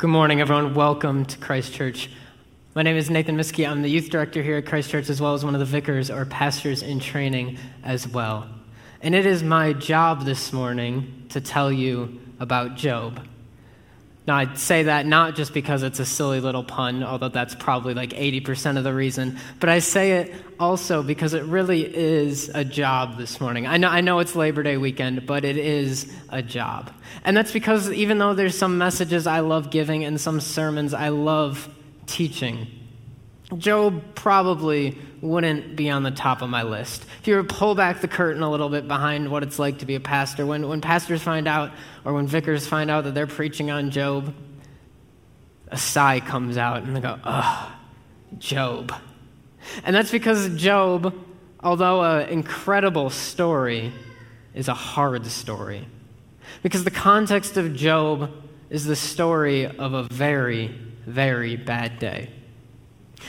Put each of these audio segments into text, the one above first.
Good morning, everyone. Welcome to Christ Church. My name is Nathan Miskey. I'm the youth director here at Christ Church, as well as one of the vicars or pastors in training as well. And it is my job this morning to tell you about Job. Now, I'd say that not just because it's a silly little pun, although that's probably like 80% of the reason, but I say it also because it really is a job this morning. I know, I know it's Labor Day weekend, but it is a job. And that's because even though there's some messages I love giving and some sermons I love teaching, Job probably wouldn't be on the top of my list. If you were to pull back the curtain a little bit behind what it's like to be a pastor, when, when pastors find out or when vicars find out that they're preaching on Job, a sigh comes out and they go, ugh, Job. And that's because Job, although an incredible story, is a hard story. Because the context of Job is the story of a very, very bad day.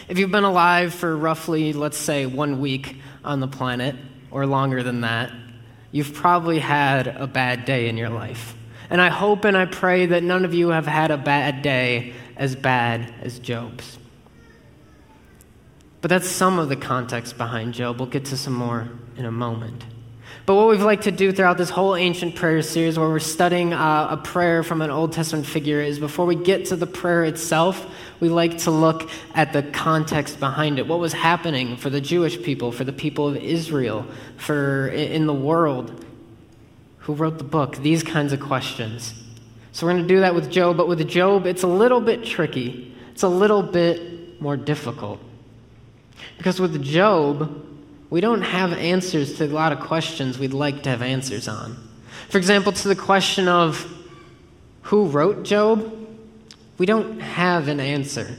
If you've been alive for roughly, let's say, one week on the planet, or longer than that, you've probably had a bad day in your life. And I hope and I pray that none of you have had a bad day as bad as Job's. But that's some of the context behind Job. We'll get to some more in a moment. But what we've liked to do throughout this whole ancient prayer series, where we're studying uh, a prayer from an Old Testament figure, is before we get to the prayer itself, we like to look at the context behind it. What was happening for the Jewish people, for the people of Israel, for in the world? Who wrote the book? These kinds of questions. So we're going to do that with Job, but with Job, it's a little bit tricky. It's a little bit more difficult. Because with Job, we don't have answers to a lot of questions we'd like to have answers on. For example, to the question of who wrote Job, we don't have an answer.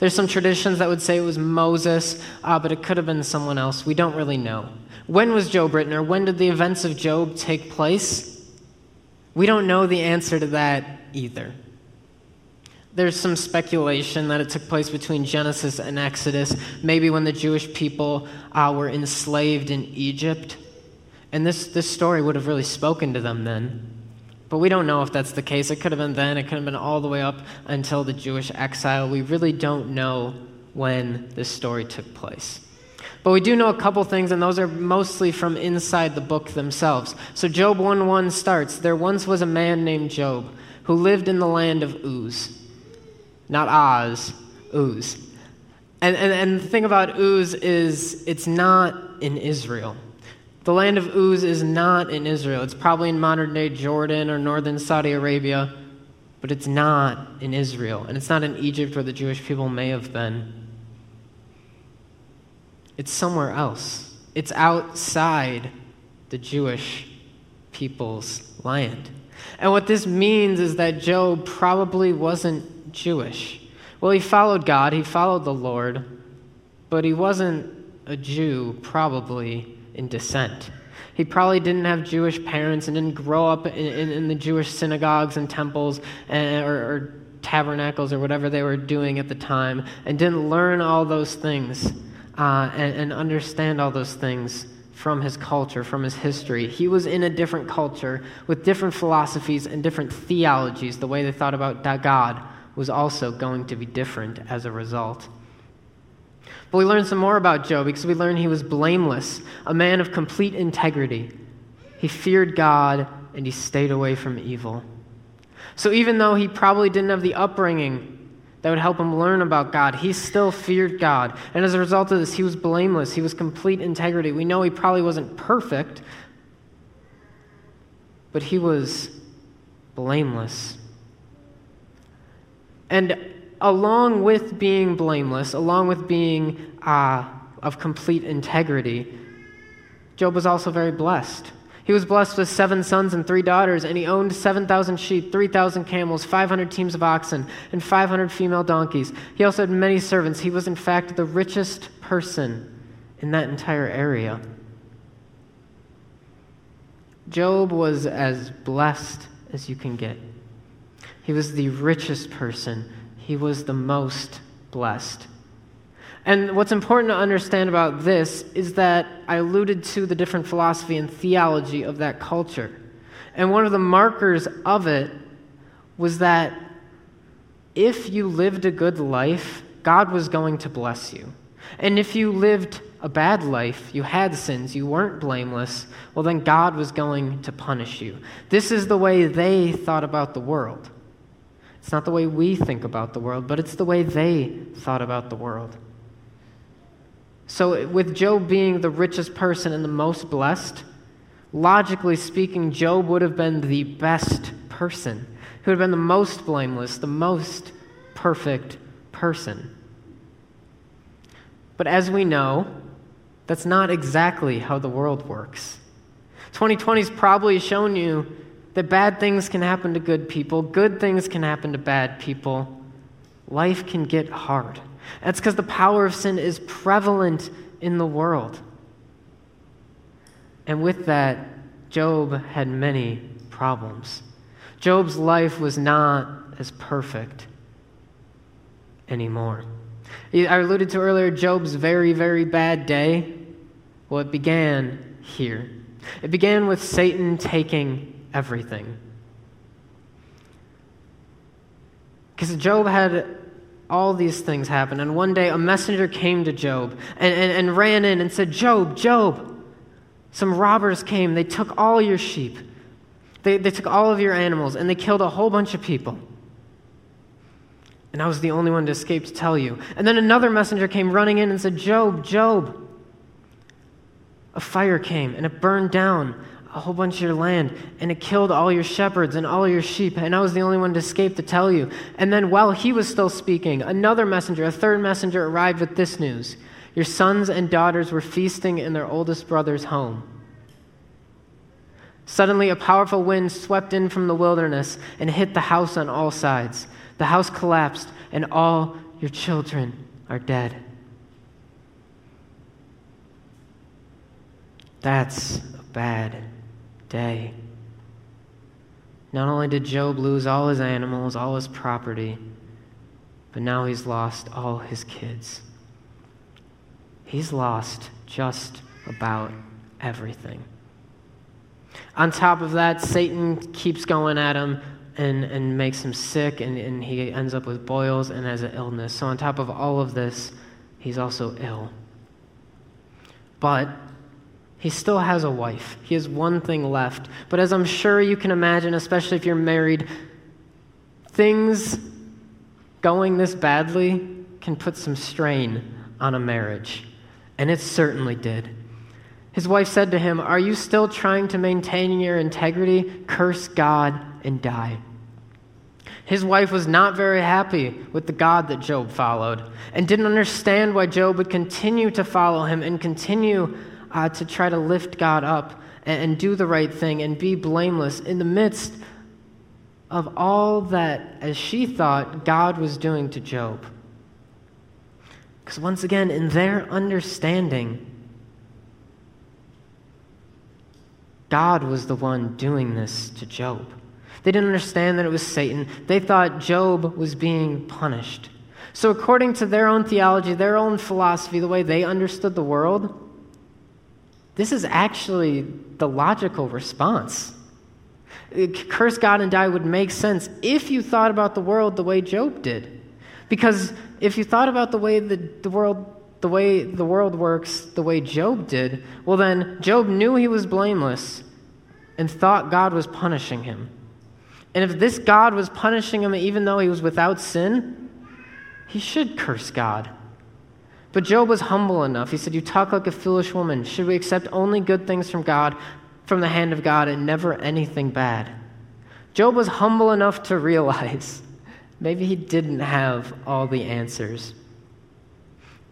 There's some traditions that would say it was Moses, uh, but it could have been someone else. We don't really know. When was Job written, or when did the events of Job take place? We don't know the answer to that either. There's some speculation that it took place between Genesis and Exodus, maybe when the Jewish people uh, were enslaved in Egypt. And this, this story would have really spoken to them then. But we don't know if that's the case. It could have been then, it could have been all the way up until the Jewish exile. We really don't know when this story took place. But we do know a couple things, and those are mostly from inside the book themselves. So Job 1 1 starts There once was a man named Job who lived in the land of Uz not Oz, Uz. And, and, and the thing about Uz is it's not in Israel. The land of Uz is not in Israel. It's probably in modern day Jordan or northern Saudi Arabia, but it's not in Israel. And it's not in Egypt where the Jewish people may have been. It's somewhere else. It's outside the Jewish people's land. And what this means is that Job probably wasn't Jewish. Well, he followed God, he followed the Lord, but he wasn't a Jew, probably in descent. He probably didn't have Jewish parents and didn't grow up in, in, in the Jewish synagogues and temples and, or, or tabernacles or whatever they were doing at the time and didn't learn all those things uh, and, and understand all those things from his culture, from his history. He was in a different culture with different philosophies and different theologies, the way they thought about God was also going to be different as a result. But we learn some more about Job because we learn he was blameless, a man of complete integrity. He feared God and he stayed away from evil. So even though he probably didn't have the upbringing that would help him learn about God, he still feared God. And as a result of this, he was blameless. He was complete integrity. We know he probably wasn't perfect, but he was blameless. And along with being blameless, along with being uh, of complete integrity, Job was also very blessed. He was blessed with seven sons and three daughters, and he owned 7,000 sheep, 3,000 camels, 500 teams of oxen, and 500 female donkeys. He also had many servants. He was, in fact, the richest person in that entire area. Job was as blessed as you can get. He was the richest person, he was the most blessed. And what's important to understand about this is that I alluded to the different philosophy and theology of that culture. And one of the markers of it was that if you lived a good life, God was going to bless you. And if you lived a bad life, you had sins, you weren't blameless, well, then God was going to punish you. This is the way they thought about the world. It's not the way we think about the world, but it's the way they thought about the world. So, with Job being the richest person and the most blessed, logically speaking, Job would have been the best person, who would have been the most blameless, the most perfect person. But as we know, that's not exactly how the world works. 2020 has probably shown you that bad things can happen to good people, good things can happen to bad people. Life can get hard. That's because the power of sin is prevalent in the world. And with that, Job had many problems. Job's life was not as perfect anymore. I alluded to earlier Job's very, very bad day. Well, it began here. It began with Satan taking everything. Because Job had all these things happen, and one day a messenger came to Job and, and, and ran in and said, Job, Job, some robbers came. They took all your sheep, they, they took all of your animals, and they killed a whole bunch of people. And I was the only one to escape to tell you. And then another messenger came running in and said, Job, Job, a fire came and it burned down a whole bunch of your land and it killed all your shepherds and all your sheep. And I was the only one to escape to tell you. And then while he was still speaking, another messenger, a third messenger, arrived with this news Your sons and daughters were feasting in their oldest brother's home. Suddenly, a powerful wind swept in from the wilderness and hit the house on all sides. The house collapsed, and all your children are dead. That's a bad day. Not only did Job lose all his animals, all his property, but now he's lost all his kids. He's lost just about everything. On top of that, Satan keeps going at him and, and makes him sick, and, and he ends up with boils and has an illness. So, on top of all of this, he's also ill. But he still has a wife. He has one thing left. But as I'm sure you can imagine, especially if you're married, things going this badly can put some strain on a marriage. And it certainly did. His wife said to him, Are you still trying to maintain your integrity? Curse God and die. His wife was not very happy with the God that Job followed and didn't understand why Job would continue to follow him and continue uh, to try to lift God up and, and do the right thing and be blameless in the midst of all that, as she thought, God was doing to Job. Because once again, in their understanding, God was the one doing this to Job. They didn't understand that it was Satan. They thought Job was being punished. So, according to their own theology, their own philosophy, the way they understood the world, this is actually the logical response. Curse God and die would make sense if you thought about the world the way Job did. Because if you thought about the way the, the world the way the world works the way Job did, well then Job knew he was blameless and thought God was punishing him. And if this God was punishing him even though he was without sin, he should curse God. But Job was humble enough. He said, You talk like a foolish woman. Should we accept only good things from God, from the hand of God, and never anything bad? Job was humble enough to realize maybe he didn't have all the answers.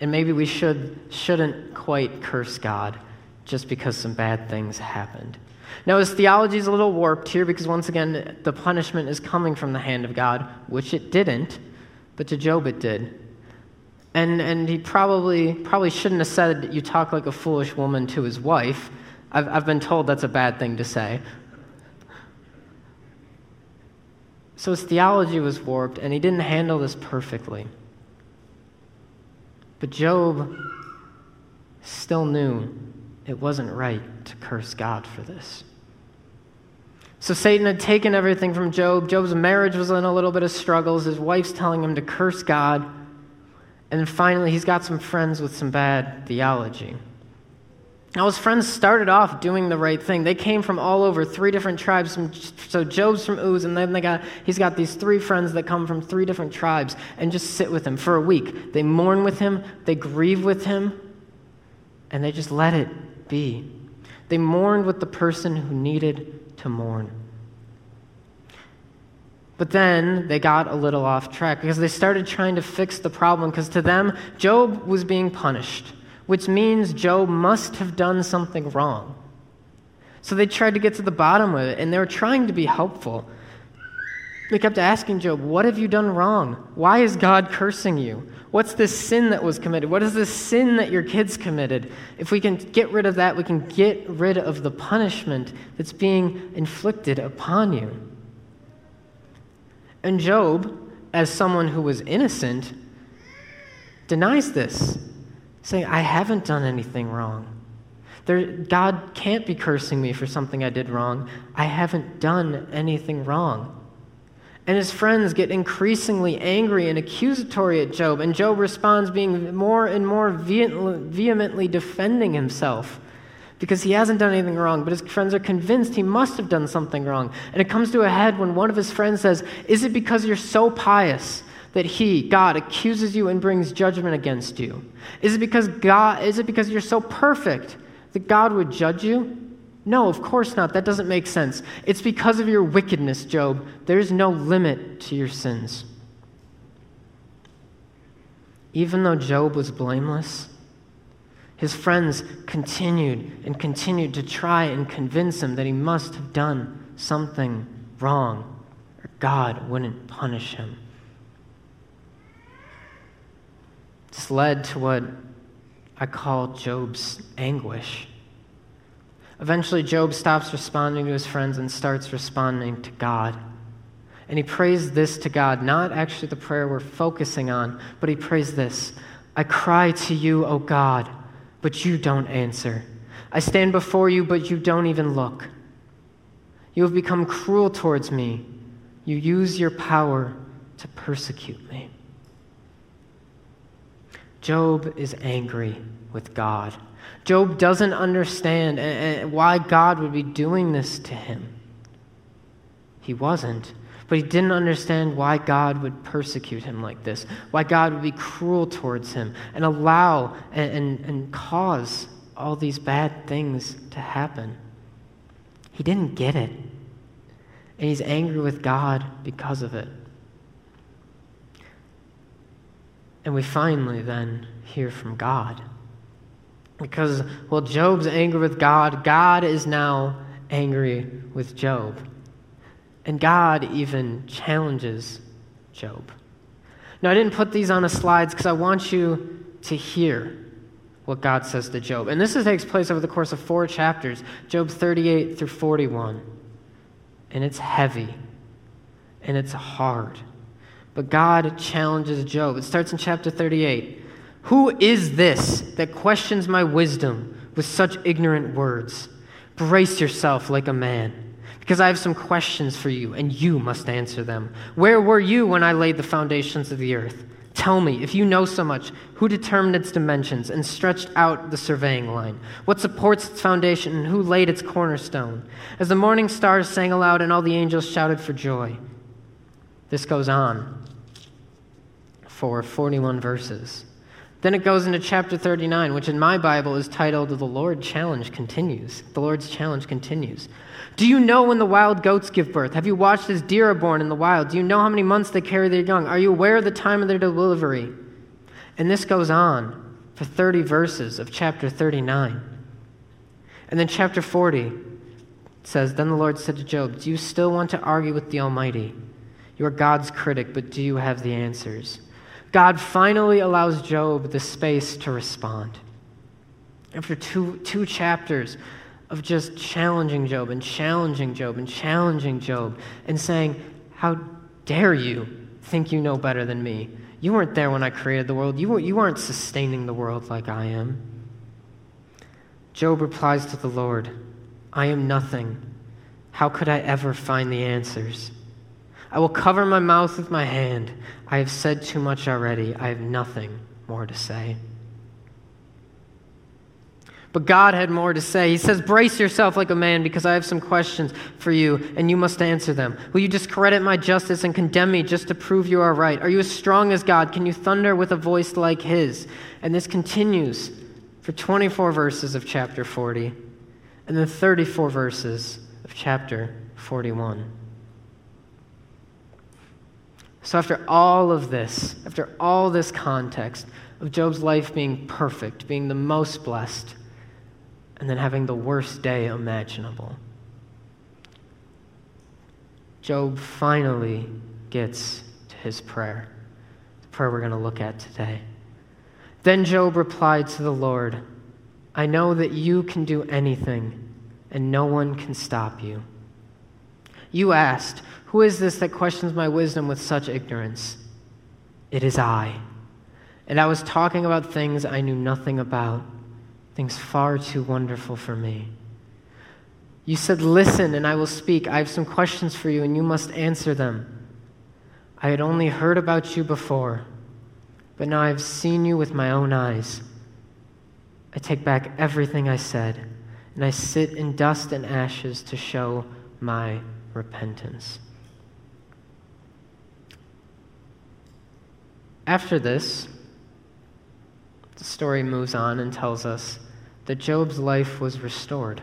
And maybe we should, shouldn't quite curse God just because some bad things happened. Now, his theology is a little warped here because, once again, the punishment is coming from the hand of God, which it didn't, but to Job it did. And, and he probably, probably shouldn't have said, You talk like a foolish woman to his wife. I've, I've been told that's a bad thing to say. So his theology was warped, and he didn't handle this perfectly. But Job still knew it wasn't right to curse God for this. So Satan had taken everything from Job. Job's marriage was in a little bit of struggles. His wife's telling him to curse God. And then finally, he's got some friends with some bad theology. Now, his friends started off doing the right thing. They came from all over, three different tribes. So Job's from Uz, and then they got, he's got these three friends that come from three different tribes and just sit with him for a week. They mourn with him, they grieve with him, and they just let it be. They mourned with the person who needed to mourn. But then they got a little off track because they started trying to fix the problem because to them, Job was being punished which means Job must have done something wrong. So they tried to get to the bottom of it, and they were trying to be helpful. They kept asking Job, What have you done wrong? Why is God cursing you? What's this sin that was committed? What is this sin that your kids committed? If we can get rid of that, we can get rid of the punishment that's being inflicted upon you. And Job, as someone who was innocent, denies this saying, I haven't done anything wrong. There, God can't be cursing me for something I did wrong. I haven't done anything wrong. And his friends get increasingly angry and accusatory at Job, and Job responds being more and more vehemently defending himself because he hasn't done anything wrong, but his friends are convinced he must have done something wrong. And it comes to a head when one of his friends says, Is it because you're so pious that he, God, accuses you and brings judgment against you? Is it because God is it because you're so perfect that God would judge you? No, of course not. That doesn't make sense. It's because of your wickedness, Job. There's no limit to your sins. Even though Job was blameless, his friends continued and continued to try and convince him that he must have done something wrong, or God wouldn't punish him. This led to what I call Job's anguish. Eventually, Job stops responding to his friends and starts responding to God. And he prays this to God, not actually the prayer we're focusing on, but he prays this I cry to you, O God, but you don't answer. I stand before you, but you don't even look. You have become cruel towards me. You use your power to persecute me. Job is angry with God. Job doesn't understand uh, uh, why God would be doing this to him. He wasn't. But he didn't understand why God would persecute him like this, why God would be cruel towards him and allow and, and, and cause all these bad things to happen. He didn't get it. And he's angry with God because of it. And we finally then hear from God. Because, well, Job's angry with God. God is now angry with Job. And God even challenges Job. Now, I didn't put these on the slides because I want you to hear what God says to Job. And this takes place over the course of four chapters Job 38 through 41. And it's heavy and it's hard. But God challenges Job. It starts in chapter 38. Who is this that questions my wisdom with such ignorant words? Brace yourself like a man, because I have some questions for you, and you must answer them. Where were you when I laid the foundations of the earth? Tell me, if you know so much, who determined its dimensions and stretched out the surveying line? What supports its foundation, and who laid its cornerstone? As the morning stars sang aloud and all the angels shouted for joy. This goes on for 41 verses. Then it goes into chapter 39, which in my Bible is titled The Lord Challenge Continues. The Lord's Challenge Continues. Do you know when the wild goats give birth? Have you watched as deer are born in the wild? Do you know how many months they carry their young? Are you aware of the time of their delivery? And this goes on for 30 verses of chapter 39. And then chapter 40 says Then the Lord said to Job, Do you still want to argue with the Almighty? You are God's critic, but do you have the answers? God finally allows Job the space to respond. After two, two chapters of just challenging Job and challenging Job and challenging Job and saying, How dare you think you know better than me? You weren't there when I created the world. You, you aren't sustaining the world like I am. Job replies to the Lord, I am nothing. How could I ever find the answers? I will cover my mouth with my hand. I have said too much already. I have nothing more to say. But God had more to say. He says, Brace yourself like a man, because I have some questions for you, and you must answer them. Will you discredit my justice and condemn me just to prove you are right? Are you as strong as God? Can you thunder with a voice like his? And this continues for 24 verses of chapter 40, and then 34 verses of chapter 41. So, after all of this, after all this context of Job's life being perfect, being the most blessed, and then having the worst day imaginable. Job finally gets to his prayer, the prayer we're going to look at today. Then Job replied to the Lord, I know that you can do anything, and no one can stop you. You asked, Who is this that questions my wisdom with such ignorance? It is I. And I was talking about things I knew nothing about things far too wonderful for me. You said, Listen, and I will speak. I have some questions for you, and you must answer them. I had only heard about you before, but now I have seen you with my own eyes. I take back everything I said, and I sit in dust and ashes to show my repentance. After this, the story moves on and tells us that Job's life was restored.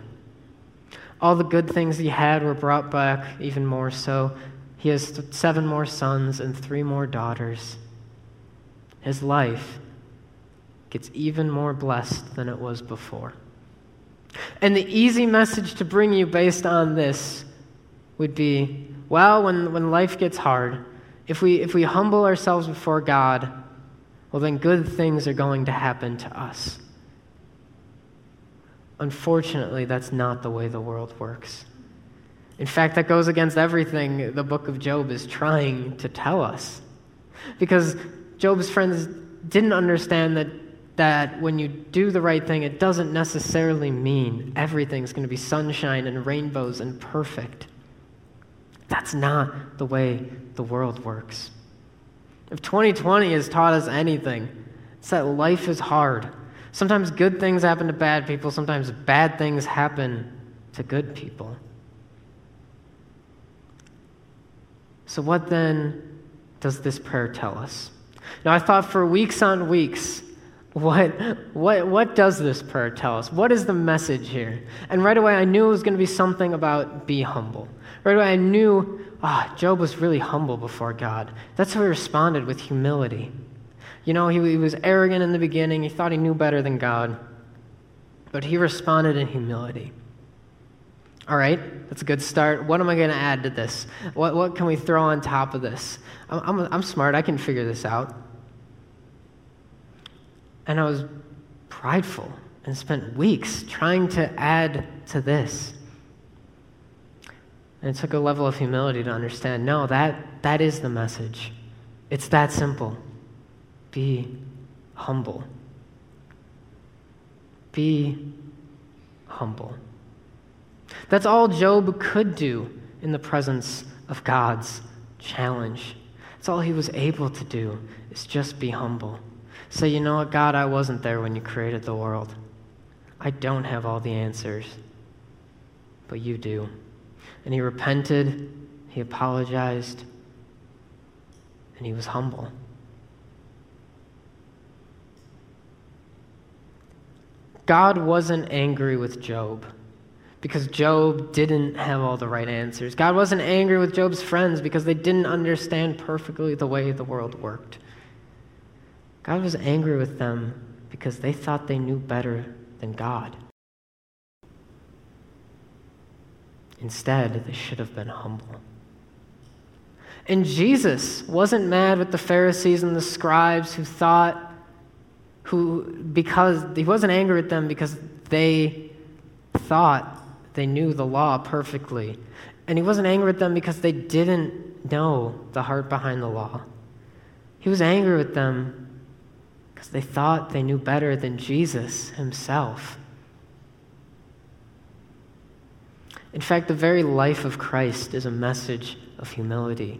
All the good things he had were brought back, even more so. He has seven more sons and three more daughters. His life gets even more blessed than it was before. And the easy message to bring you based on this would be well, when, when life gets hard, if we, if we humble ourselves before God, well, then good things are going to happen to us. Unfortunately, that's not the way the world works. In fact, that goes against everything the book of Job is trying to tell us. Because Job's friends didn't understand that, that when you do the right thing, it doesn't necessarily mean everything's going to be sunshine and rainbows and perfect. That's not the way the world works. If 2020 has taught us anything, it's that life is hard Sometimes good things happen to bad people, sometimes bad things happen to good people. So, what then does this prayer tell us? Now, I thought for weeks on weeks, what, what, what does this prayer tell us? What is the message here? And right away, I knew it was going to be something about be humble. Right away, I knew, ah, oh, Job was really humble before God. That's how he responded with humility. You know, he, he was arrogant in the beginning, he thought he knew better than God, but he responded in humility. All right, that's a good start. What am I going to add to this? What, what can we throw on top of this? I'm, I'm, I'm smart, I can figure this out. And I was prideful and spent weeks trying to add to this. And it took a level of humility to understand no, that, that is the message. It's that simple. Be humble. Be humble. That's all Job could do in the presence of God's challenge. That's all he was able to do, is just be humble. Say, you know what, God, I wasn't there when you created the world. I don't have all the answers, but you do. And he repented, he apologized, and he was humble. God wasn't angry with Job because Job didn't have all the right answers. God wasn't angry with Job's friends because they didn't understand perfectly the way the world worked. God was angry with them because they thought they knew better than God. Instead, they should have been humble. And Jesus wasn't mad with the Pharisees and the scribes who thought who, because he wasn't angry at them because they thought they knew the law perfectly. And he wasn't angry at them because they didn't know the heart behind the law. He was angry with them because they thought they knew better than Jesus himself. In fact, the very life of Christ is a message of humility.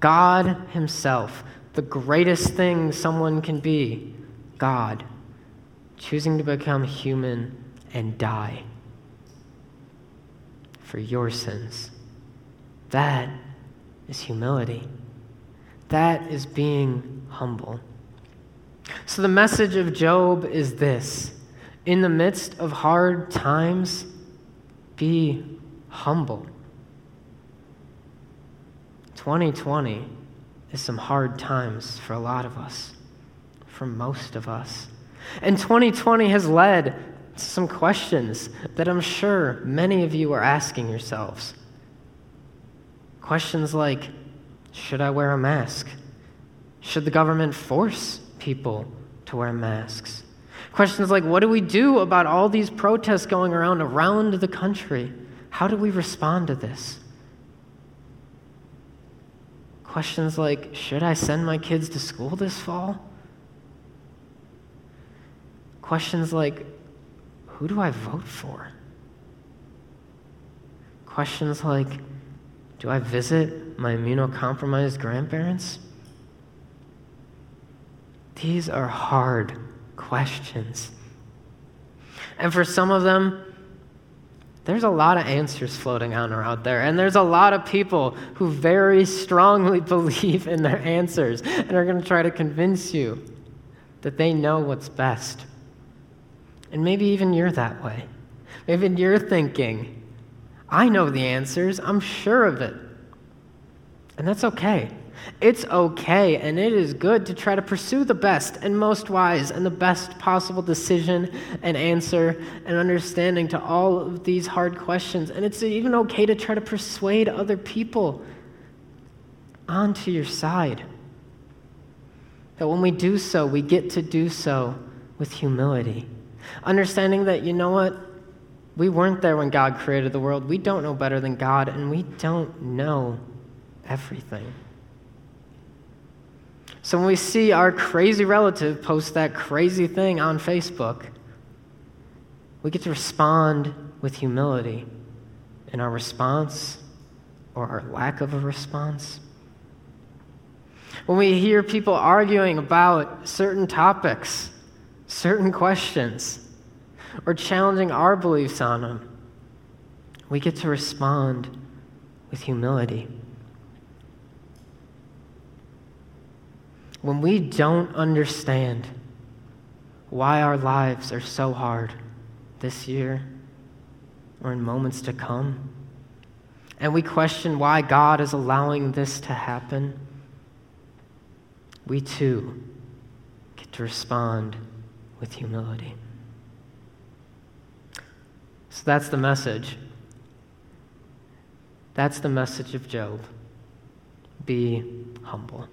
God Himself, the greatest thing someone can be, God, choosing to become human and die for your sins. That is humility. That is being humble. So, the message of Job is this in the midst of hard times, be humble. 2020 is some hard times for a lot of us, for most of us. And 2020 has led to some questions that I'm sure many of you are asking yourselves. Questions like Should I wear a mask? Should the government force people to wear masks? Questions like What do we do about all these protests going around around the country? How do we respond to this? Questions like Should I send my kids to school this fall? Questions like Who do I vote for? Questions like Do I visit my immunocompromised grandparents? These are hard questions. And for some of them, there's a lot of answers floating on out there, and there's a lot of people who very strongly believe in their answers and are going to try to convince you that they know what's best. And maybe even you're that way. Maybe you're thinking, I know the answers, I'm sure of it. And that's okay. It's okay and it is good to try to pursue the best and most wise and the best possible decision and answer and understanding to all of these hard questions. And it's even okay to try to persuade other people onto your side. That when we do so, we get to do so with humility. Understanding that, you know what? We weren't there when God created the world. We don't know better than God, and we don't know everything. So when we see our crazy relative post that crazy thing on Facebook, we get to respond with humility in our response or our lack of a response. When we hear people arguing about certain topics, certain questions, or challenging our beliefs on them, we get to respond with humility. When we don't understand why our lives are so hard this year or in moments to come, and we question why God is allowing this to happen, we too get to respond with humility. So that's the message. That's the message of Job. Be humble.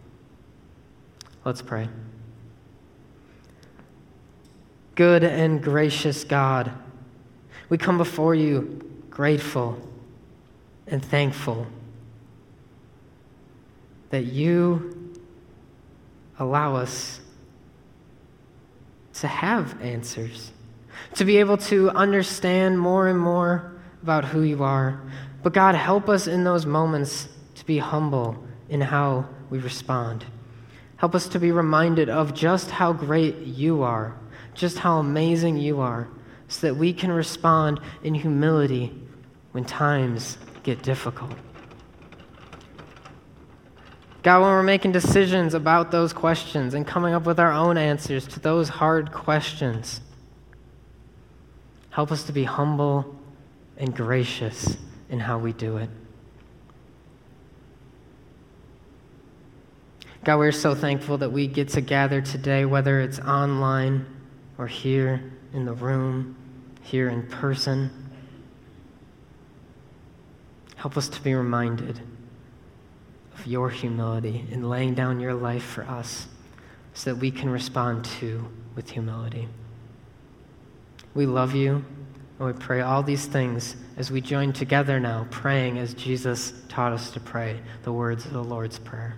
Let's pray. Good and gracious God, we come before you grateful and thankful that you allow us to have answers, to be able to understand more and more about who you are. But God, help us in those moments to be humble in how we respond. Help us to be reminded of just how great you are, just how amazing you are, so that we can respond in humility when times get difficult. God, when we're making decisions about those questions and coming up with our own answers to those hard questions, help us to be humble and gracious in how we do it. God, we're so thankful that we get to gather today, whether it's online or here in the room, here in person. Help us to be reminded of your humility in laying down your life for us so that we can respond to with humility. We love you, and we pray all these things as we join together now, praying as Jesus taught us to pray the words of the Lord's Prayer.